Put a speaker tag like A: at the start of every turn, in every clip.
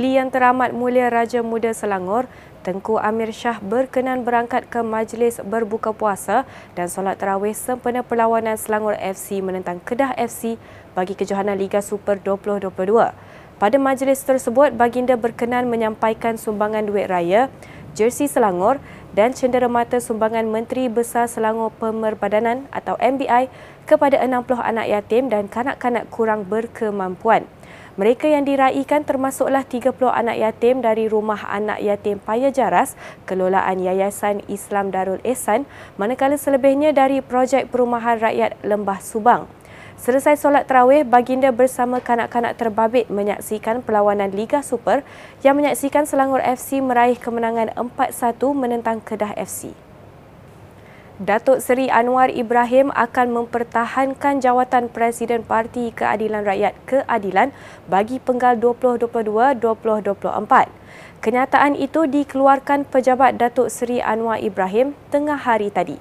A: Duli Yang Teramat Mulia Raja Muda Selangor, Tengku Amir Shah berkenan berangkat ke majlis berbuka puasa dan solat terawih sempena perlawanan Selangor FC menentang Kedah FC bagi kejohanan Liga Super 2022. Pada majlis tersebut, baginda berkenan menyampaikan sumbangan duit raya, jersey Selangor dan cenderamata sumbangan Menteri Besar Selangor Pemerbadanan atau MBI kepada 60 anak yatim dan kanak-kanak kurang berkemampuan. Mereka yang diraikan termasuklah 30 anak yatim dari Rumah Anak Yatim Paya Jaras, kelolaan Yayasan Islam Darul Ehsan, manakala selebihnya dari Projek Perumahan Rakyat Lembah Subang. Selesai solat terawih, baginda bersama kanak-kanak terbabit menyaksikan perlawanan Liga Super yang menyaksikan Selangor FC meraih kemenangan 4-1 menentang Kedah FC. Datuk Seri Anwar Ibrahim akan mempertahankan jawatan Presiden Parti Keadilan Rakyat Keadilan bagi penggal 2022-2024. Kenyataan itu dikeluarkan pejabat Datuk Seri Anwar Ibrahim tengah hari tadi.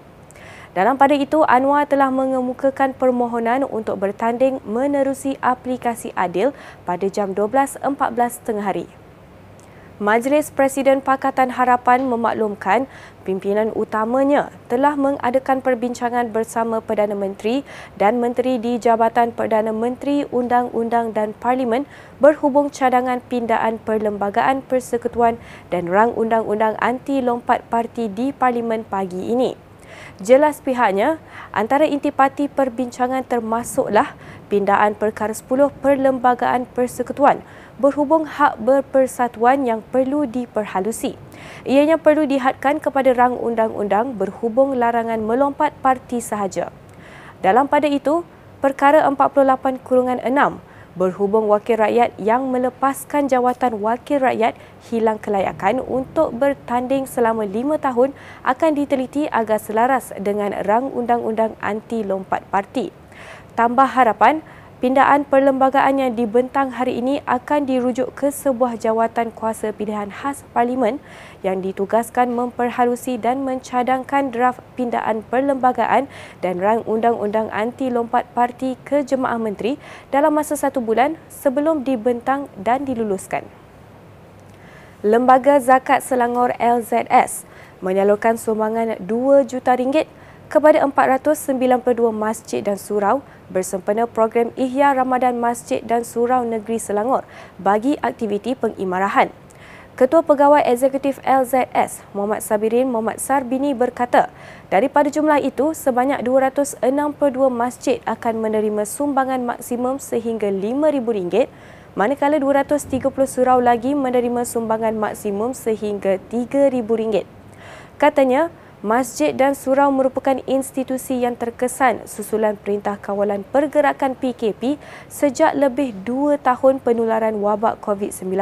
A: Dalam pada itu, Anwar telah mengemukakan permohonan untuk bertanding menerusi aplikasi adil pada jam 12.14 tengah hari. Majlis Presiden Pakatan Harapan memaklumkan pimpinan utamanya telah mengadakan perbincangan bersama Perdana Menteri dan Menteri di Jabatan Perdana Menteri Undang-Undang dan Parlimen berhubung cadangan pindaan Perlembagaan Persekutuan dan Rang Undang-Undang Anti Lompat Parti di Parlimen pagi ini. Jelas pihaknya, antara intipati perbincangan termasuklah pindaan perkara 10 Perlembagaan Persekutuan berhubung hak berpersatuan yang perlu diperhalusi. Ianya perlu dihadkan kepada rang undang-undang berhubung larangan melompat parti sahaja. Dalam pada itu, perkara 48 kurungan 6 berhubung wakil rakyat yang melepaskan jawatan wakil rakyat hilang kelayakan untuk bertanding selama lima tahun akan diteliti agar selaras dengan rang undang-undang anti lompat parti. Tambah harapan, Pindaan perlembagaan yang dibentang hari ini akan dirujuk ke sebuah jawatan kuasa pilihan khas Parlimen yang ditugaskan memperhalusi dan mencadangkan draft pindaan perlembagaan dan rang undang-undang anti lompat parti ke Jemaah Menteri dalam masa satu bulan sebelum dibentang dan diluluskan. Lembaga Zakat Selangor LZS menyalurkan sumbangan 2 juta ringgit kepada 492 masjid dan surau bersempena program Ihya Ramadan Masjid dan Surau Negeri Selangor bagi aktiviti pengimarahan. Ketua Pegawai Eksekutif LZS, Muhammad Sabirin Muhammad Sarbini berkata, daripada jumlah itu, sebanyak 262 masjid akan menerima sumbangan maksimum sehingga RM5,000 manakala 230 surau lagi menerima sumbangan maksimum sehingga RM3,000. Katanya, Masjid dan surau merupakan institusi yang terkesan susulan Perintah Kawalan Pergerakan PKP sejak lebih dua tahun penularan wabak COVID-19.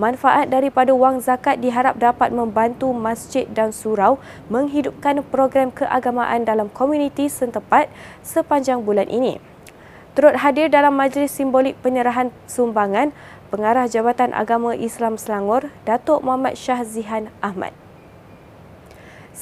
A: Manfaat daripada wang zakat diharap dapat membantu masjid dan surau menghidupkan program keagamaan dalam komuniti setempat sepanjang bulan ini. Turut hadir dalam majlis simbolik penyerahan sumbangan Pengarah Jabatan Agama Islam Selangor, Datuk Muhammad Shah Zihan Ahmad.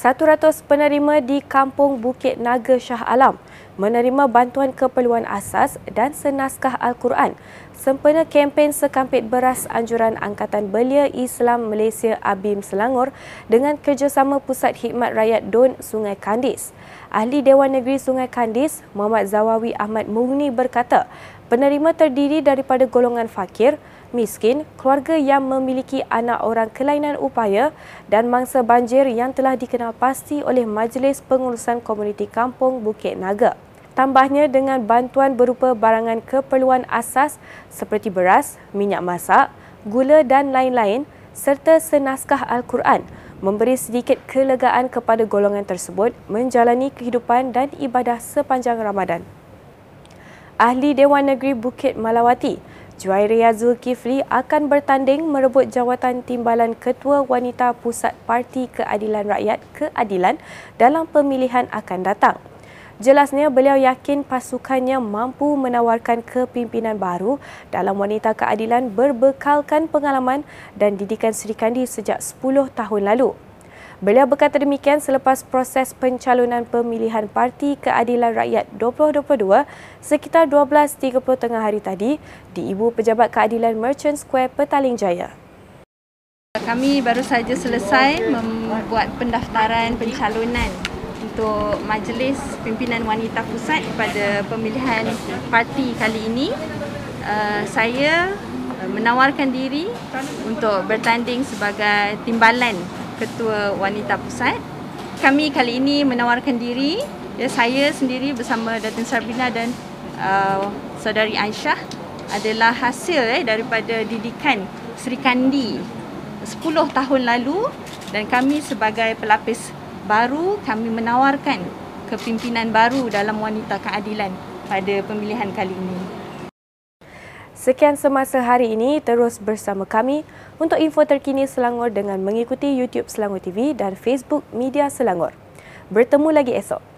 A: 100 penerima di Kampung Bukit Naga Shah Alam menerima bantuan keperluan asas dan senaskah Al-Quran sempena kempen sekampit beras anjuran Angkatan Belia Islam Malaysia ABIM Selangor dengan kerjasama Pusat Hikmat Rakyat Don Sungai Kandis. Ahli Dewan Negeri Sungai Kandis, Muhammad Zawawi Ahmad Mugni berkata, penerima terdiri daripada golongan fakir, miskin, keluarga yang memiliki anak orang kelainan upaya dan mangsa banjir yang telah dikenal pasti oleh Majlis Pengurusan Komuniti Kampung Bukit Naga. Tambahnya dengan bantuan berupa barangan keperluan asas seperti beras, minyak masak, gula dan lain-lain serta senaskah Al-Quran memberi sedikit kelegaan kepada golongan tersebut menjalani kehidupan dan ibadah sepanjang Ramadan. Ahli Dewan Negeri Bukit Malawati Juairia Zulkifli akan bertanding merebut jawatan timbalan Ketua Wanita Pusat Parti Keadilan Rakyat Keadilan dalam pemilihan akan datang. Jelasnya beliau yakin pasukannya mampu menawarkan kepimpinan baru dalam wanita keadilan berbekalkan pengalaman dan didikan Sri Kandi sejak 10 tahun lalu. Beliau berkata demikian selepas proses pencalonan pemilihan Parti Keadilan Rakyat 2022 sekitar 12.30 tengah hari tadi di Ibu Pejabat Keadilan Merchant Square, Petaling Jaya.
B: Kami baru saja selesai membuat pendaftaran pencalonan untuk Majlis Pimpinan Wanita Pusat pada pemilihan parti kali ini. Uh, saya menawarkan diri untuk bertanding sebagai timbalan Ketua Wanita Pusat. Kami kali ini menawarkan diri, ya, saya sendiri bersama Datin Sarbina dan uh, saudari Aisyah adalah hasil eh, daripada didikan Sri Kandi 10 tahun lalu dan kami sebagai pelapis baru kami menawarkan kepimpinan baru dalam wanita keadilan pada pemilihan kali ini.
A: Sekian semasa hari ini, terus bersama kami untuk info terkini Selangor dengan mengikuti YouTube Selangor TV dan Facebook Media Selangor. Bertemu lagi esok.